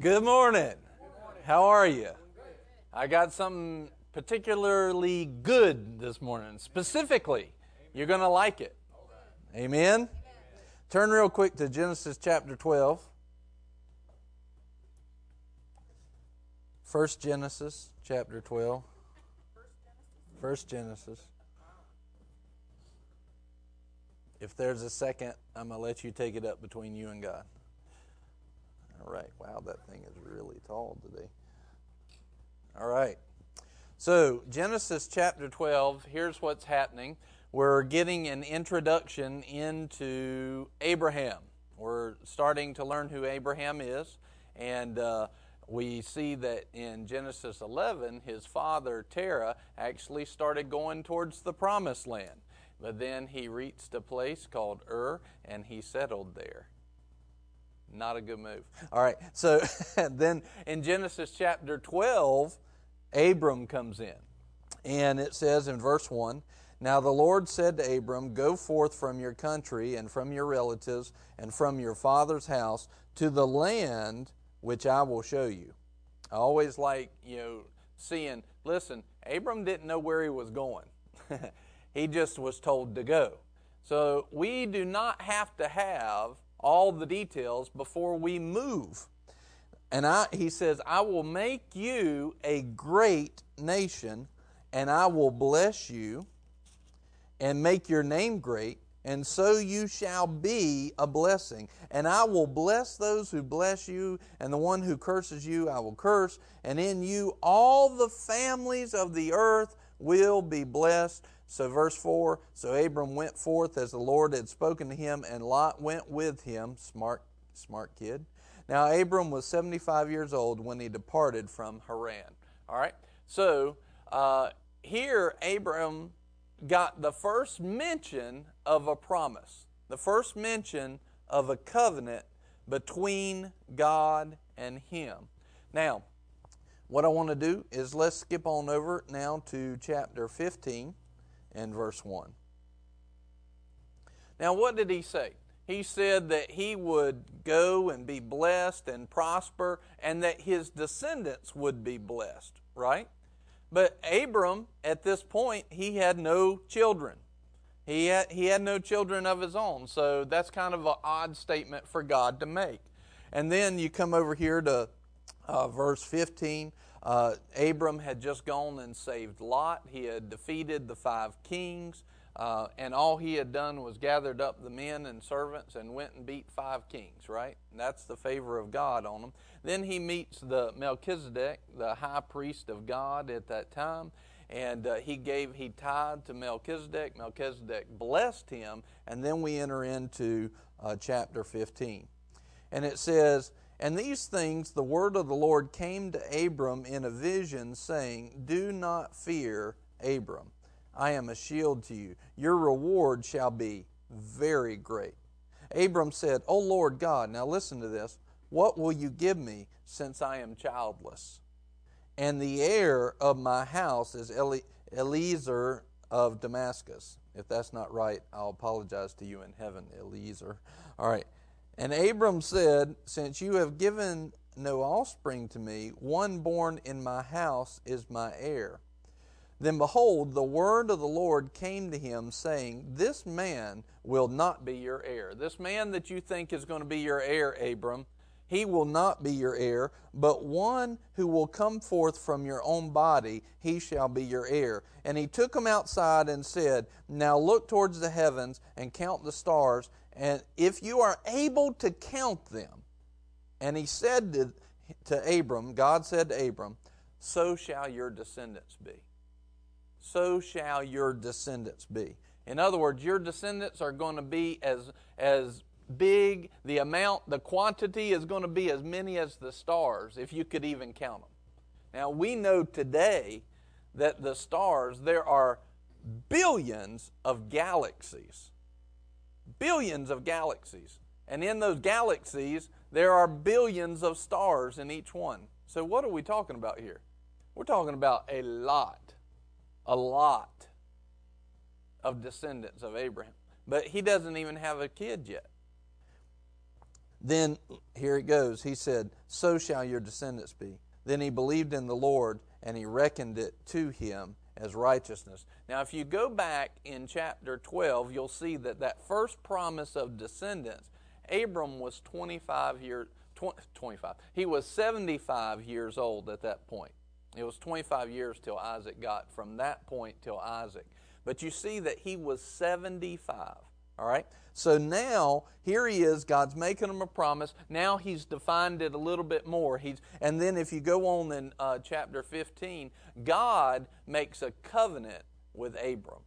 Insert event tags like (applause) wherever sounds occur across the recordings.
Good morning. How are you? I got something particularly good this morning. Specifically, you're going to like it. Amen. Turn real quick to Genesis chapter 12. First Genesis chapter 12. First Genesis. If there's a second, I'm going to let you take it up between you and God. All right. Wow, that thing is really tall today. All right. So, Genesis chapter 12, here's what's happening. We're getting an introduction into Abraham. We're starting to learn who Abraham is. And uh, we see that in Genesis 11, his father, Terah, actually started going towards the promised land. But then he reached a place called Ur and he settled there. Not a good move. All right, so (laughs) then in Genesis chapter 12, Abram comes in. And it says in verse 1 Now the Lord said to Abram, Go forth from your country and from your relatives and from your father's house to the land which I will show you. I always like, you know, seeing, listen, Abram didn't know where he was going. (laughs) he just was told to go. So we do not have to have all the details before we move. And I, he says, I will make you a great nation, and I will bless you and make your name great, and so you shall be a blessing. And I will bless those who bless you, and the one who curses you I will curse, and in you all the families of the earth will be blessed. So, verse 4 So Abram went forth as the Lord had spoken to him, and Lot went with him. Smart, smart kid. Now, Abram was 75 years old when he departed from Haran. All right? So, uh, here, Abram got the first mention of a promise, the first mention of a covenant between God and him. Now, what I want to do is let's skip on over now to chapter 15 and verse 1. Now, what did he say? He said that he would go and be blessed and prosper, and that his descendants would be blessed, right? But Abram, at this point, he had no children. He had, he had no children of his own. So that's kind of an odd statement for God to make. And then you come over here to uh, verse 15. Uh, Abram had just gone and saved Lot. He had defeated the five kings, uh, and all he had done was gathered up the men and servants and went and beat five kings, right? And that's the favor of God on him. Then he meets the Melchizedek, the high priest of God at that time, and uh, he gave, he tied to Melchizedek. Melchizedek blessed him, and then we enter into uh, chapter 15. And it says, and these things the word of the Lord came to Abram in a vision, saying, Do not fear, Abram. I am a shield to you. Your reward shall be very great. Abram said, O Lord God, now listen to this. What will you give me since I am childless? And the heir of my house is Eli- Eliezer of Damascus. If that's not right, I'll apologize to you in heaven, Eliezer. All right. And Abram said, Since you have given no offspring to me, one born in my house is my heir. Then behold, the word of the Lord came to him, saying, This man will not be your heir. This man that you think is going to be your heir, Abram, he will not be your heir, but one who will come forth from your own body, he shall be your heir. And he took him outside and said, Now look towards the heavens and count the stars and if you are able to count them, and he said to, to Abram, God said to Abram, so shall your descendants be. So shall your descendants be. In other words, your descendants are going to be as, as big, the amount, the quantity is going to be as many as the stars, if you could even count them. Now, we know today that the stars, there are billions of galaxies billions of galaxies. And in those galaxies, there are billions of stars in each one. So, what are we talking about here? We're talking about a lot, a lot of descendants of Abraham. But he doesn't even have a kid yet. Then, here it goes. He said, So shall your descendants be. Then he believed in the Lord, and he reckoned it to him as righteousness. Now, if you go back in chapter 12, you'll see that that first promise of descendants, Abram was 25 years, 25. He was 75 years old at that point. It was 25 years till Isaac got from that point till Isaac. But you see that he was 75. All right? So now, here he is, God's making him a promise. Now he's defined it a little bit more. He's, and then if you go on in uh, chapter 15, God makes a covenant with Abram.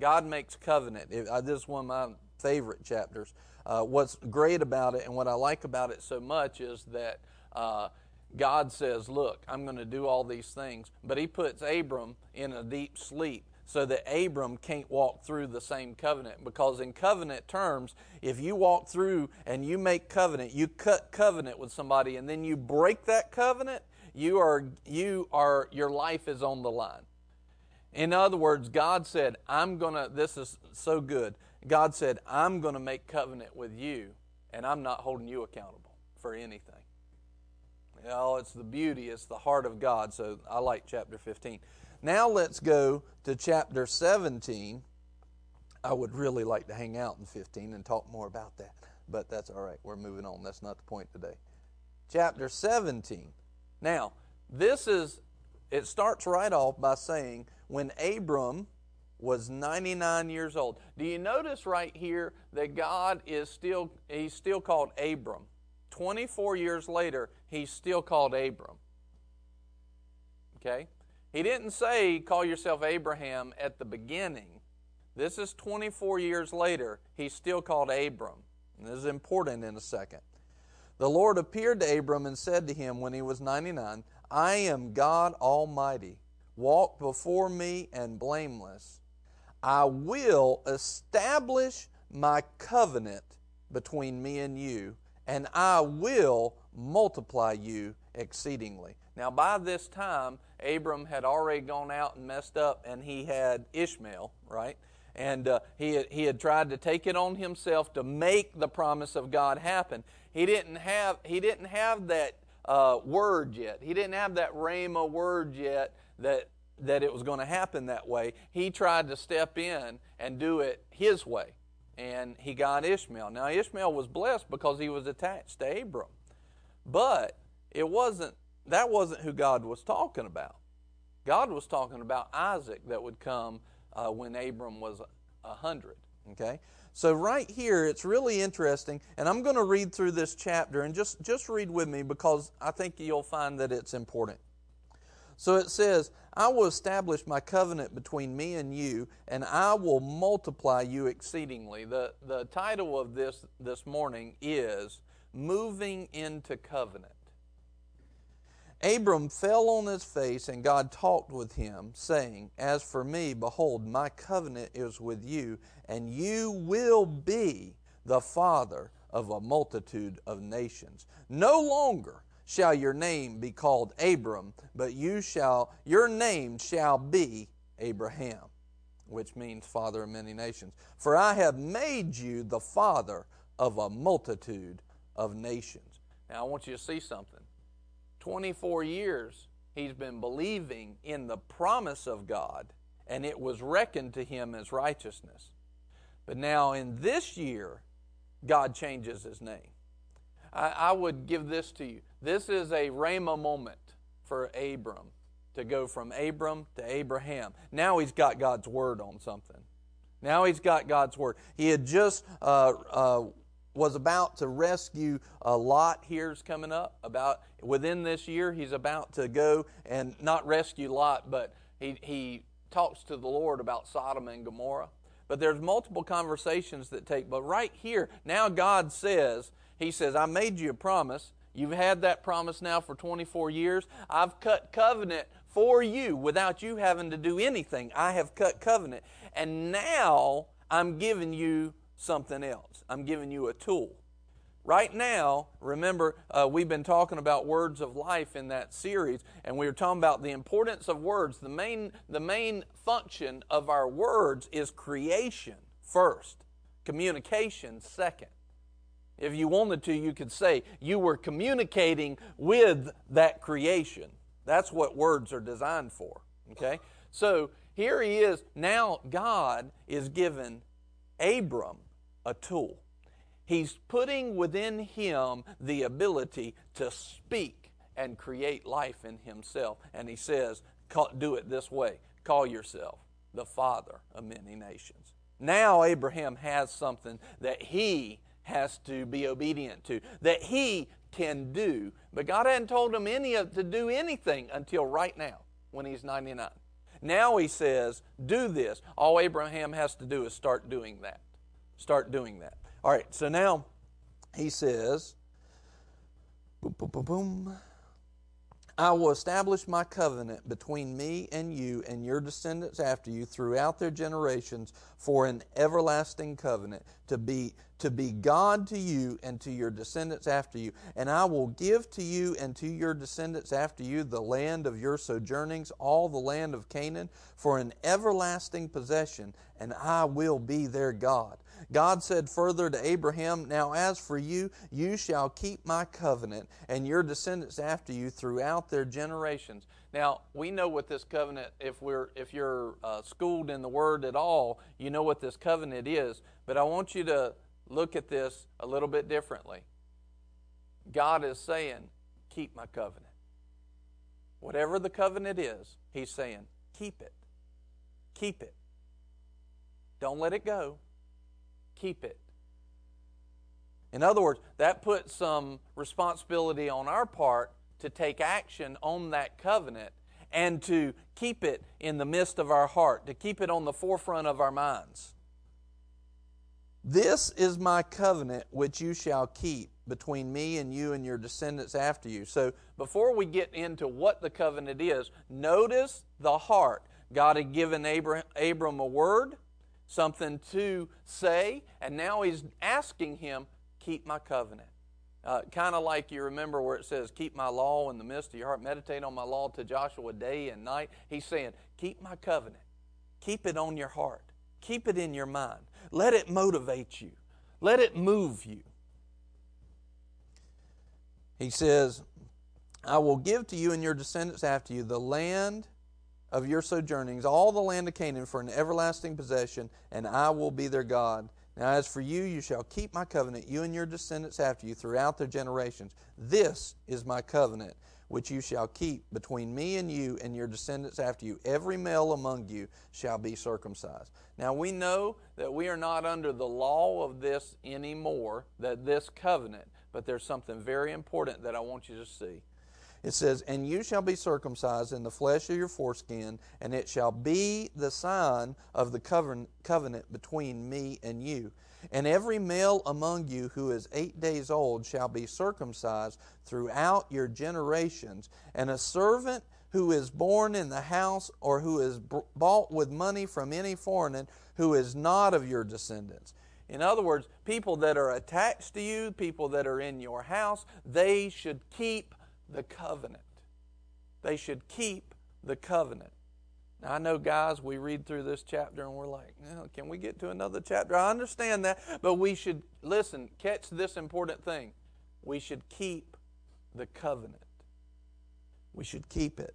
God makes covenant. It, uh, this is one of my favorite chapters. Uh, what's great about it and what I like about it so much is that uh, God says, Look, I'm going to do all these things. But he puts Abram in a deep sleep so that Abram can't walk through the same covenant. Because in covenant terms, if you walk through and you make covenant, you cut covenant with somebody, and then you break that covenant, you are you are your life is on the line. In other words, God said, I'm gonna this is so good. God said, I'm gonna make covenant with you, and I'm not holding you accountable for anything. Well, it's the beauty, it's the heart of God. So I like chapter 15. Now let's go to chapter 17. I would really like to hang out in 15 and talk more about that, but that's all right. We're moving on. That's not the point today. Chapter 17. Now, this is, it starts right off by saying, when Abram was 99 years old. Do you notice right here that God is still, he's still called Abram? 24 years later, he's still called Abram. Okay? He didn't say, call yourself Abraham at the beginning. This is 24 years later. He's still called Abram. And this is important in a second. The Lord appeared to Abram and said to him when he was 99, I am God Almighty. Walk before me and blameless. I will establish my covenant between me and you, and I will multiply you exceedingly. Now, by this time, Abram had already gone out and messed up, and he had Ishmael, right? And uh, he, had, he had tried to take it on himself to make the promise of God happen. He didn't have, he didn't have that uh, word yet. He didn't have that Rhema word yet that, that it was going to happen that way. He tried to step in and do it his way. And he got Ishmael. Now, Ishmael was blessed because he was attached to Abram. But it wasn't that wasn't who God was talking about. God was talking about Isaac that would come uh, when Abram was a hundred. Okay, so right here it's really interesting, and I'm going to read through this chapter and just just read with me because I think you'll find that it's important. So it says, I will establish my covenant between me and you, and I will multiply you exceedingly. The, the title of this this morning is Moving into Covenant. Abram fell on his face, and God talked with him, saying, As for me, behold, my covenant is with you, and you will be the father of a multitude of nations. No longer shall your name be called Abram, but you shall your name shall be Abraham, which means father of many nations. For I have made you the father of a multitude of nations. Now I want you to see something. 24 years he's been believing in the promise of God, and it was reckoned to him as righteousness. But now in this year, God changes his name. I, I would give this to you. This is a Rhema moment for Abram to go from Abram to Abraham. Now he's got God's word on something. Now he's got God's word. He had just uh, uh, was about to rescue a Lot here's coming up. About within this year, he's about to go and not rescue Lot, but he, he talks to the Lord about Sodom and Gomorrah. But there's multiple conversations that take. But right here, now God says, He says, I made you a promise. You've had that promise now for 24 years. I've cut covenant for you without you having to do anything. I have cut covenant. And now I'm giving you something else. I'm giving you a tool. Right now, remember, uh, we've been talking about words of life in that series, and we were talking about the importance of words. The main, the main function of our words is creation first, communication second. If you wanted to, you could say you were communicating with that creation. That's what words are designed for. Okay? So here he is. Now God is given Abram a tool. He's putting within him the ability to speak and create life in himself. And he says, do it this way call yourself the father of many nations. Now Abraham has something that he has to be obedient to, that he can do. But God hadn't told him any of, to do anything until right now when he's 99. Now he says, do this. All Abraham has to do is start doing that. Start doing that. All right, so now he says, boom, boom, boom, boom. I will establish my covenant between me and you and your descendants after you throughout their generations for an everlasting covenant to be to be God to you and to your descendants after you. And I will give to you and to your descendants after you the land of your sojournings, all the land of Canaan, for an everlasting possession, and I will be their God. God said further to Abraham, Now as for you, you shall keep my covenant, and your descendants after you throughout their generations. Now we know what this covenant. If we're if you're uh, schooled in the Word at all, you know what this covenant is. But I want you to look at this a little bit differently. God is saying, Keep my covenant. Whatever the covenant is, He's saying, Keep it. Keep it. Don't let it go. Keep it. In other words, that puts some responsibility on our part to take action on that covenant and to keep it in the midst of our heart, to keep it on the forefront of our minds. This is my covenant which you shall keep between me and you and your descendants after you. So, before we get into what the covenant is, notice the heart. God had given Abram, Abram a word, something to say, and now he's asking him, Keep my covenant. Uh, kind of like you remember where it says, Keep my law in the midst of your heart, meditate on my law to Joshua day and night. He's saying, Keep my covenant. Keep it on your heart. Keep it in your mind. Let it motivate you. Let it move you. He says, I will give to you and your descendants after you the land of your sojournings, all the land of Canaan for an everlasting possession, and I will be their God. Now, as for you, you shall keep my covenant, you and your descendants after you, throughout their generations. This is my covenant, which you shall keep between me and you and your descendants after you. Every male among you shall be circumcised. Now, we know that we are not under the law of this anymore, that this covenant, but there's something very important that I want you to see. It says, And you shall be circumcised in the flesh of your foreskin, and it shall be the sign of the covenant between me and you. And every male among you who is eight days old shall be circumcised throughout your generations, and a servant who is born in the house or who is bought with money from any foreigner who is not of your descendants. In other words, people that are attached to you, people that are in your house, they should keep the covenant. They should keep the covenant. Now, I know, guys, we read through this chapter and we're like, can we get to another chapter? I understand that, but we should, listen, catch this important thing. We should keep the covenant. We should keep it.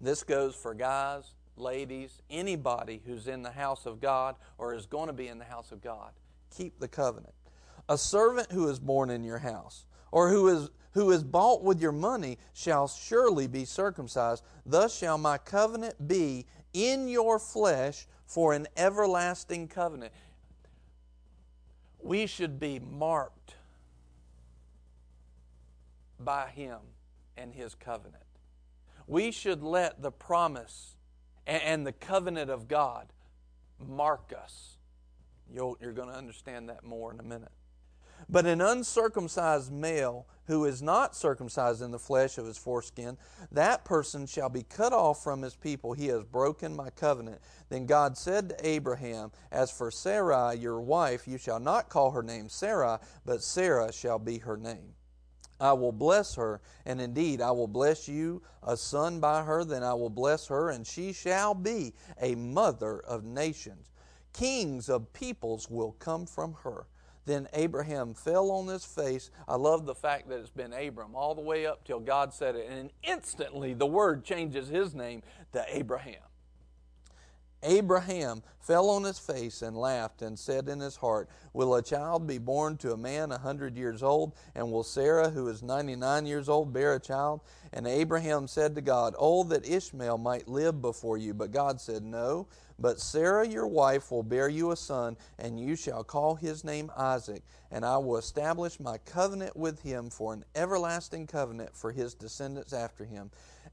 This goes for guys, ladies, anybody who's in the house of God or is going to be in the house of God. Keep the covenant. A servant who is born in your house or who is who is bought with your money shall surely be circumcised. Thus shall my covenant be in your flesh for an everlasting covenant. We should be marked by Him and His covenant. We should let the promise and the covenant of God mark us. you are going to understand that more in a minute. But an uncircumcised male who is not circumcised in the flesh of his foreskin, that person shall be cut off from his people. He has broken my covenant. Then God said to Abraham, As for Sarai, your wife, you shall not call her name Sarai, but Sarah shall be her name. I will bless her, and indeed I will bless you a son by her, then I will bless her, and she shall be a mother of nations. Kings of peoples will come from her. Then Abraham fell on his face. I love the fact that it's been Abram all the way up till God said it. And instantly the word changes his name to Abraham. Abraham fell on his face and laughed and said in his heart, Will a child be born to a man a hundred years old? And will Sarah, who is ninety nine years old, bear a child? And Abraham said to God, Oh, that Ishmael might live before you. But God said, No, but Sarah your wife will bear you a son, and you shall call his name Isaac. And I will establish my covenant with him for an everlasting covenant for his descendants after him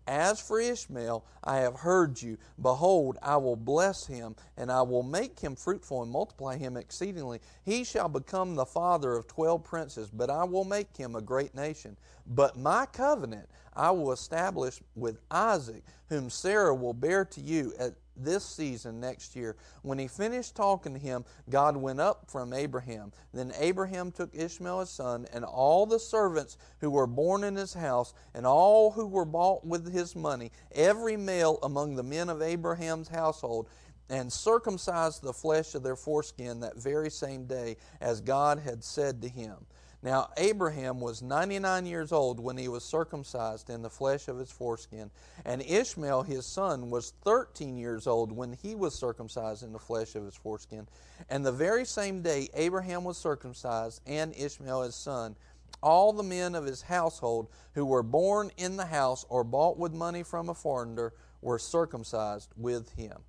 as for Ishmael, I have heard you. Behold, I will bless him, and I will make him fruitful and multiply him exceedingly. He shall become the father of twelve princes, but I will make him a great nation. But my covenant I will establish with Isaac, whom Sarah will bear to you at this season next year. When he finished talking to him, God went up from Abraham. Then Abraham took Ishmael his son, and all the servants who were born in his house, and all who were bought with his money, every male among the men of Abraham's household, and circumcised the flesh of their foreskin that very same day, as God had said to him. Now, Abraham was 99 years old when he was circumcised in the flesh of his foreskin, and Ishmael, his son, was 13 years old when he was circumcised in the flesh of his foreskin. And the very same day Abraham was circumcised, and Ishmael, his son, all the men of his household who were born in the house or bought with money from a foreigner were circumcised with him.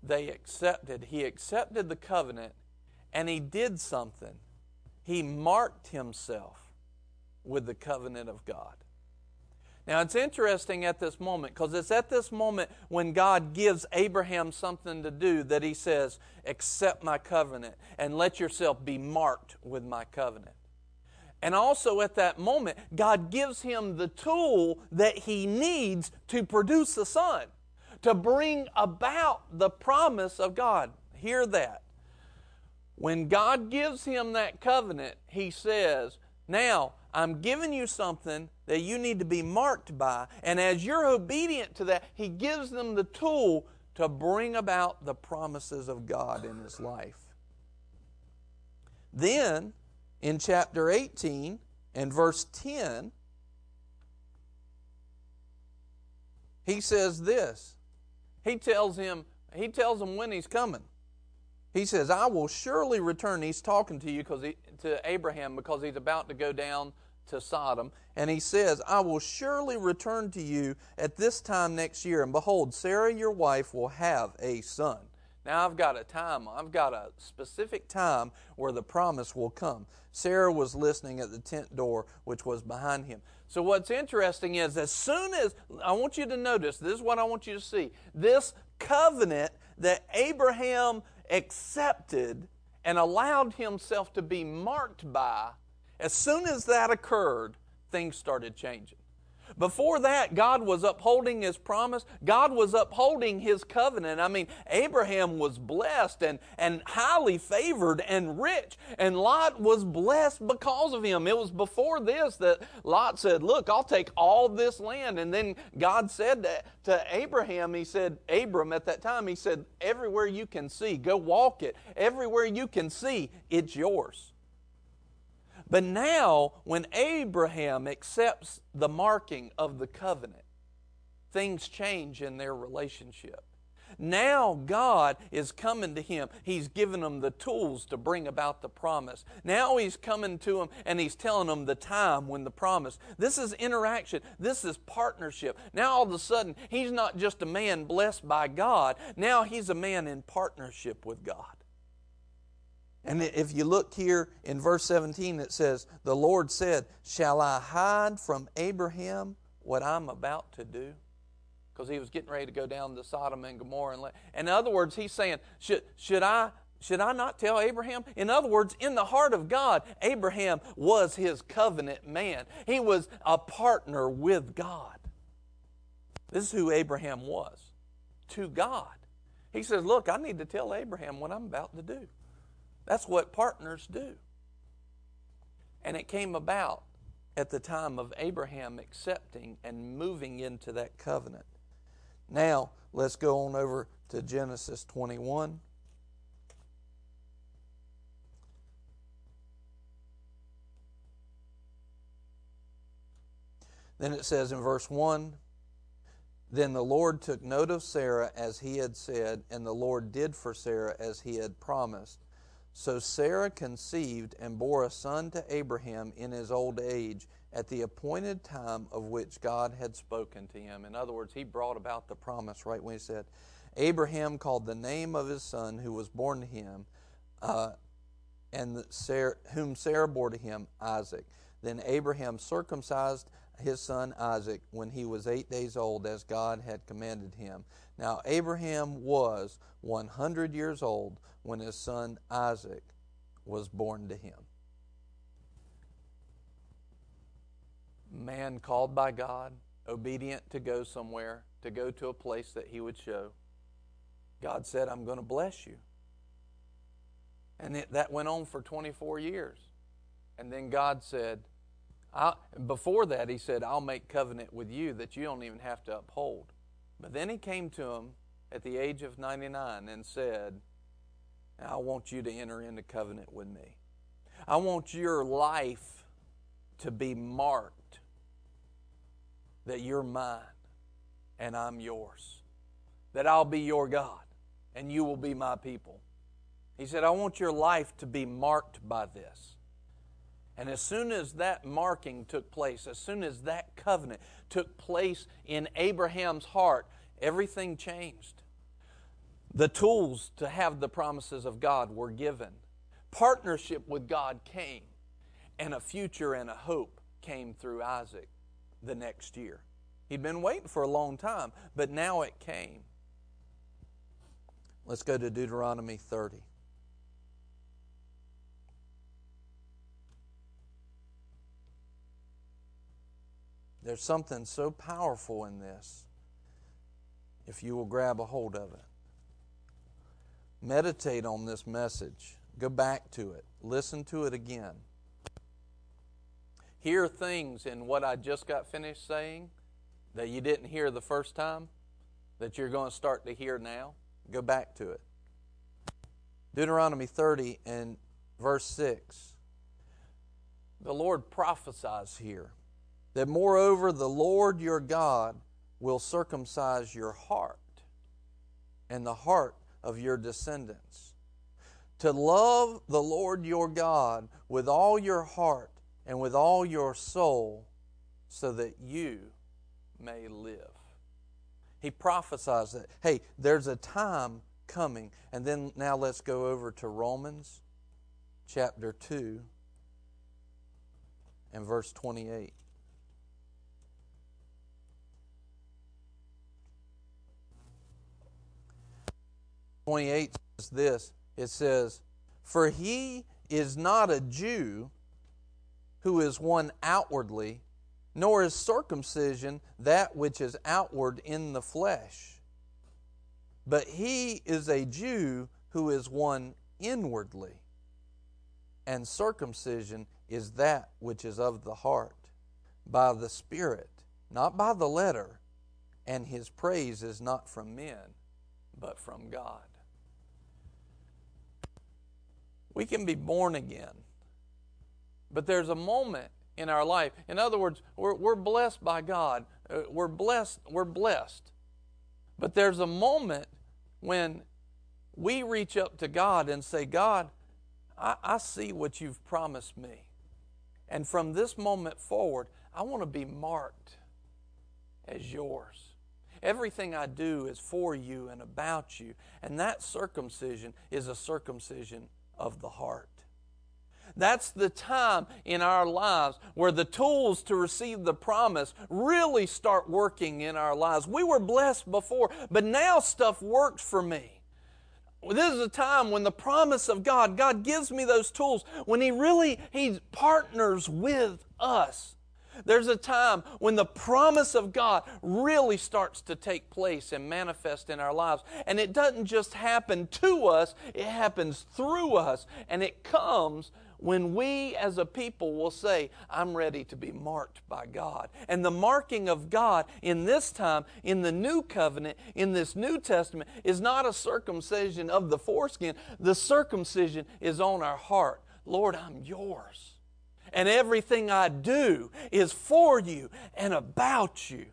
They accepted, he accepted the covenant, and he did something he marked himself with the covenant of God. Now, it's interesting at this moment because it's at this moment when God gives Abraham something to do that he says, Accept my covenant and let yourself be marked with my covenant. And also at that moment, God gives him the tool that he needs to produce the son, to bring about the promise of God. Hear that. When God gives him that covenant, he says, Now, I'm giving you something that you need to be marked by. And as you're obedient to that, he gives them the tool to bring about the promises of God in his life. Then, in chapter 18 and verse 10, he says this. He tells him, he tells him when he's coming. He says, I will surely return. He's talking to you because he, to Abraham because he's about to go down to Sodom. And he says, I will surely return to you at this time next year. And behold, Sarah, your wife, will have a son. Now I've got a time, I've got a specific time where the promise will come. Sarah was listening at the tent door, which was behind him. So what's interesting is, as soon as, I want you to notice, this is what I want you to see. This covenant that Abraham accepted and allowed himself to be marked by, as soon as that occurred, things started changing. Before that, God was upholding His promise. God was upholding His covenant. I mean, Abraham was blessed and, and highly favored and rich, and Lot was blessed because of him. It was before this that Lot said, Look, I'll take all this land. And then God said that to Abraham, He said, Abram at that time, He said, Everywhere you can see, go walk it. Everywhere you can see, it's yours. But now, when Abraham accepts the marking of the covenant, things change in their relationship. Now God is coming to him. He's given him the tools to bring about the promise. Now he's coming to him and he's telling him the time when the promise. This is interaction. This is partnership. Now all of a sudden, he's not just a man blessed by God. Now he's a man in partnership with God. And if you look here in verse 17, it says, The Lord said, Shall I hide from Abraham what I'm about to do? Because he was getting ready to go down to Sodom and Gomorrah. And in other words, he's saying, should, should, I, should I not tell Abraham? In other words, in the heart of God, Abraham was his covenant man. He was a partner with God. This is who Abraham was to God. He says, Look, I need to tell Abraham what I'm about to do. That's what partners do. And it came about at the time of Abraham accepting and moving into that covenant. Now, let's go on over to Genesis 21. Then it says in verse 1 Then the Lord took note of Sarah as he had said, and the Lord did for Sarah as he had promised so Sarah conceived and bore a son to Abraham in his old age at the appointed time of which God had spoken to him. In other words, he brought about the promise right when he said, Abraham called the name of his son who was born to him, uh, and Sarah, whom Sarah bore to him, Isaac. Then Abraham circumcised his son Isaac when he was eight days old, as God had commanded him. Now Abraham was 100 years old when his son Isaac was born to him. Man called by God, obedient to go somewhere, to go to a place that he would show. God said, I'm going to bless you. And it, that went on for 24 years. And then God said, before that, He said, I'll make covenant with you that you don't even have to uphold. But then He came to him at the age of 99 and said, I want you to enter into covenant with me. I want your life to be marked that you're mine and I'm yours, that I'll be your God and you will be my people. He said, I want your life to be marked by this. And as soon as that marking took place, as soon as that covenant took place in Abraham's heart, everything changed. The tools to have the promises of God were given. Partnership with God came, and a future and a hope came through Isaac the next year. He'd been waiting for a long time, but now it came. Let's go to Deuteronomy 30. There's something so powerful in this if you will grab a hold of it. Meditate on this message. Go back to it. Listen to it again. Hear things in what I just got finished saying that you didn't hear the first time that you're going to start to hear now. Go back to it. Deuteronomy 30 and verse 6. The Lord prophesies here that moreover the Lord your God will circumcise your heart and the heart of your descendants, to love the Lord your God with all your heart and with all your soul, so that you may live. He prophesies that, hey, there's a time coming. And then now let's go over to Romans chapter 2 and verse 28. 28 says this it says, For he is not a Jew who is one outwardly, nor is circumcision that which is outward in the flesh. But he is a Jew who is one inwardly, and circumcision is that which is of the heart, by the Spirit, not by the letter, and his praise is not from men, but from God. We can be born again. But there's a moment in our life. In other words, we're, we're blessed by God. Uh, we're blessed. We're blessed. But there's a moment when we reach up to God and say, God, I, I see what you've promised me. And from this moment forward, I want to be marked as yours. Everything I do is for you and about you. And that circumcision is a circumcision of the heart. That's the time in our lives where the tools to receive the promise really start working in our lives. We were blessed before, but now stuff works for me. This is a time when the promise of God, God gives me those tools when He really He partners with us there's a time when the promise of God really starts to take place and manifest in our lives. And it doesn't just happen to us, it happens through us. And it comes when we as a people will say, I'm ready to be marked by God. And the marking of God in this time, in the new covenant, in this New Testament, is not a circumcision of the foreskin, the circumcision is on our heart. Lord, I'm yours. And everything I do is for you and about you.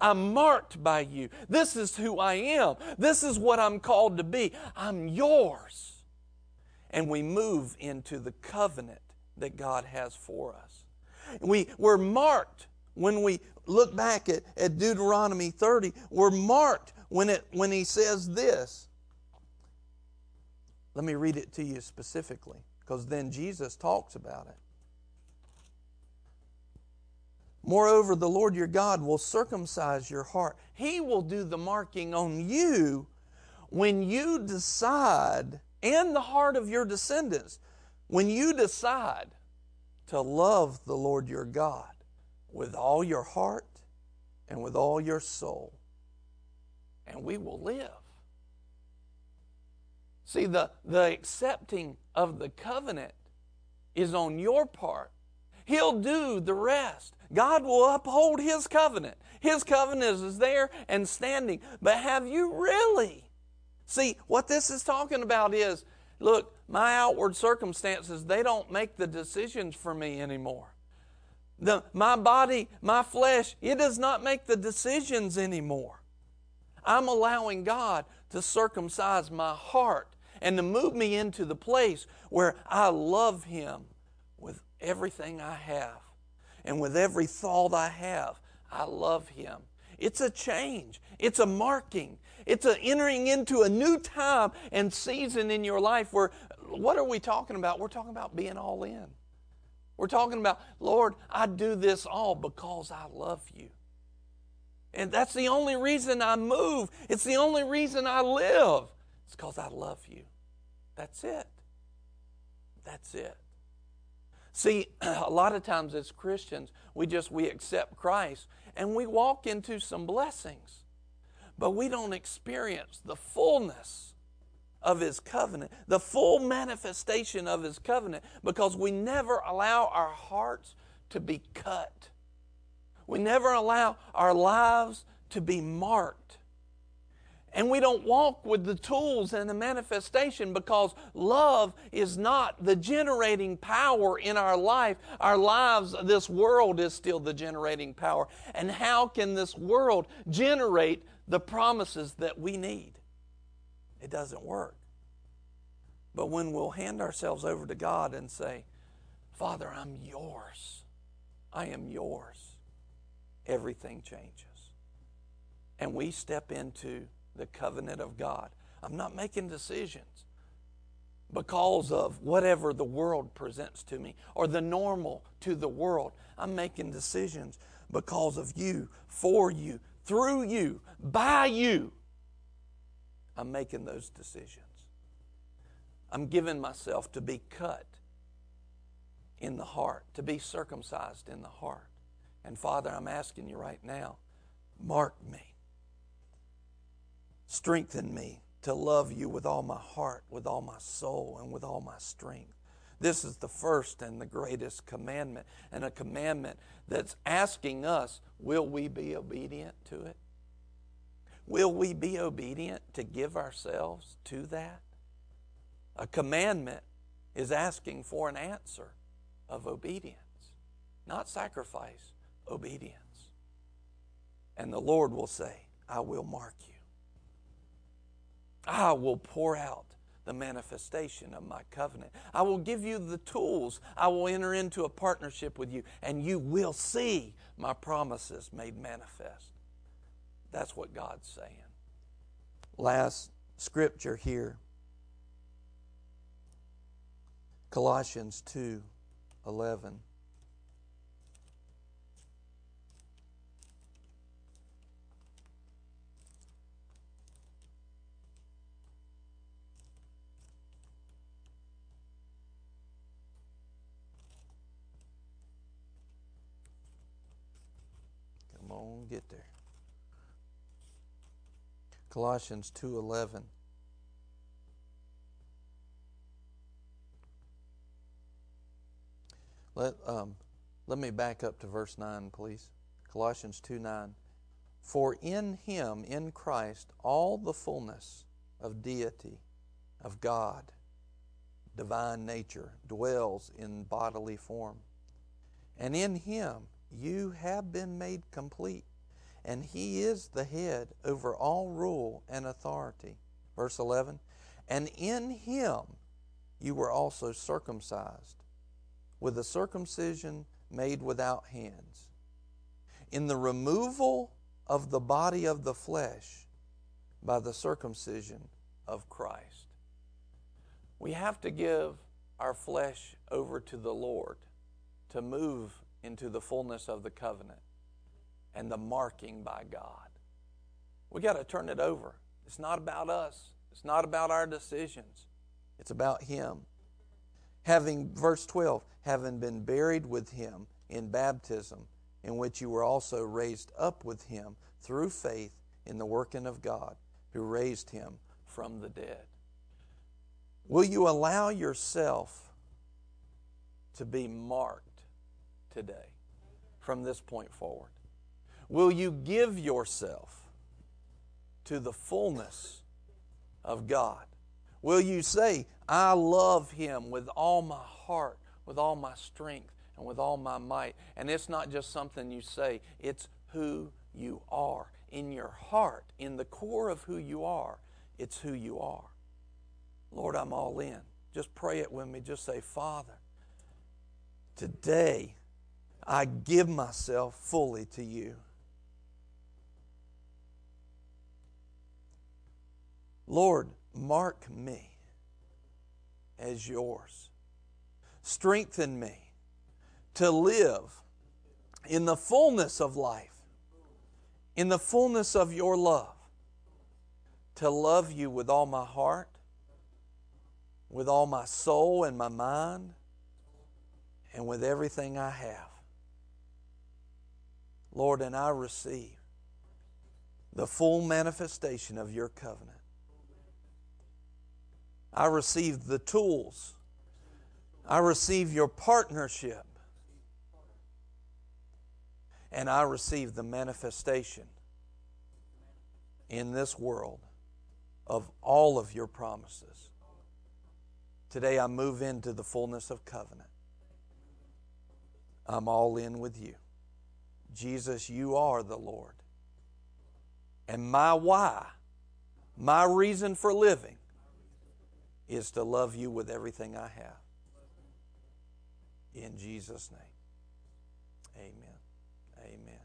I'm marked by you. This is who I am. This is what I'm called to be. I'm yours. And we move into the covenant that God has for us. We, we're marked when we look back at, at Deuteronomy 30. We're marked when, it, when he says this. Let me read it to you specifically because then Jesus talks about it. Moreover, the Lord your God will circumcise your heart. He will do the marking on you when you decide, and the heart of your descendants, when you decide to love the Lord your God with all your heart and with all your soul. And we will live. See, the, the accepting of the covenant is on your part. He'll do the rest. God will uphold His covenant. His covenant is there and standing. But have you really? See, what this is talking about is look, my outward circumstances, they don't make the decisions for me anymore. The, my body, my flesh, it does not make the decisions anymore. I'm allowing God to circumcise my heart and to move me into the place where I love Him with everything I have and with every thought I have, I love Him. It's a change, it's a marking, it's entering into a new time and season in your life where, what are we talking about? We're talking about being all in. We're talking about, Lord, I do this all because I love you. And that's the only reason I move. It's the only reason I live. It's because I love you. That's it. That's it. See, (clears throat) a lot of times as Christians, we just we accept Christ and we walk into some blessings. But we don't experience the fullness of his covenant, the full manifestation of his covenant because we never allow our hearts to be cut. We never allow our lives to be marked and we don't walk with the tools and the manifestation because love is not the generating power in our life. Our lives, this world is still the generating power. And how can this world generate the promises that we need? It doesn't work. But when we'll hand ourselves over to God and say, Father, I'm yours, I am yours, everything changes. And we step into the covenant of God. I'm not making decisions because of whatever the world presents to me or the normal to the world. I'm making decisions because of you, for you, through you, by you. I'm making those decisions. I'm giving myself to be cut in the heart, to be circumcised in the heart. And Father, I'm asking you right now, mark me. Strengthen me to love you with all my heart, with all my soul, and with all my strength. This is the first and the greatest commandment, and a commandment that's asking us will we be obedient to it? Will we be obedient to give ourselves to that? A commandment is asking for an answer of obedience, not sacrifice, obedience. And the Lord will say, I will mark you. I will pour out the manifestation of my covenant. I will give you the tools. I will enter into a partnership with you, and you will see my promises made manifest. That's what God's saying. Last scripture here Colossians 2 11. Get there. Colossians 2:11 Let um, let me back up to verse 9 please. Colossians 2:9 For in him in Christ all the fullness of deity of God divine nature dwells in bodily form And in him you have been made complete. And he is the head over all rule and authority. Verse 11 And in him you were also circumcised, with a circumcision made without hands, in the removal of the body of the flesh by the circumcision of Christ. We have to give our flesh over to the Lord to move into the fullness of the covenant and the marking by God. We got to turn it over. It's not about us, it's not about our decisions, it's about Him. Having, verse 12, having been buried with Him in baptism, in which you were also raised up with Him through faith in the working of God, who raised Him from the dead. Will you allow yourself to be marked today from this point forward? Will you give yourself to the fullness of God? Will you say, I love Him with all my heart, with all my strength, and with all my might? And it's not just something you say, it's who you are. In your heart, in the core of who you are, it's who you are. Lord, I'm all in. Just pray it with me. Just say, Father, today I give myself fully to you. Lord, mark me as yours. Strengthen me to live in the fullness of life, in the fullness of your love, to love you with all my heart, with all my soul and my mind, and with everything I have. Lord, and I receive the full manifestation of your covenant. I receive the tools. I receive your partnership. And I receive the manifestation in this world of all of your promises. Today I move into the fullness of covenant. I'm all in with you. Jesus, you are the Lord. And my why, my reason for living, is to love you with everything I have. In Jesus' name. Amen. Amen.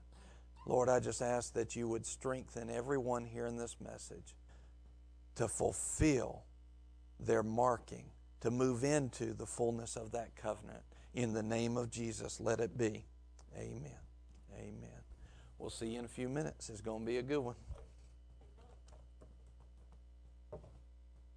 Lord, I just ask that you would strengthen everyone here in this message to fulfill their marking, to move into the fullness of that covenant. In the name of Jesus, let it be. Amen. Amen. We'll see you in a few minutes. It's going to be a good one.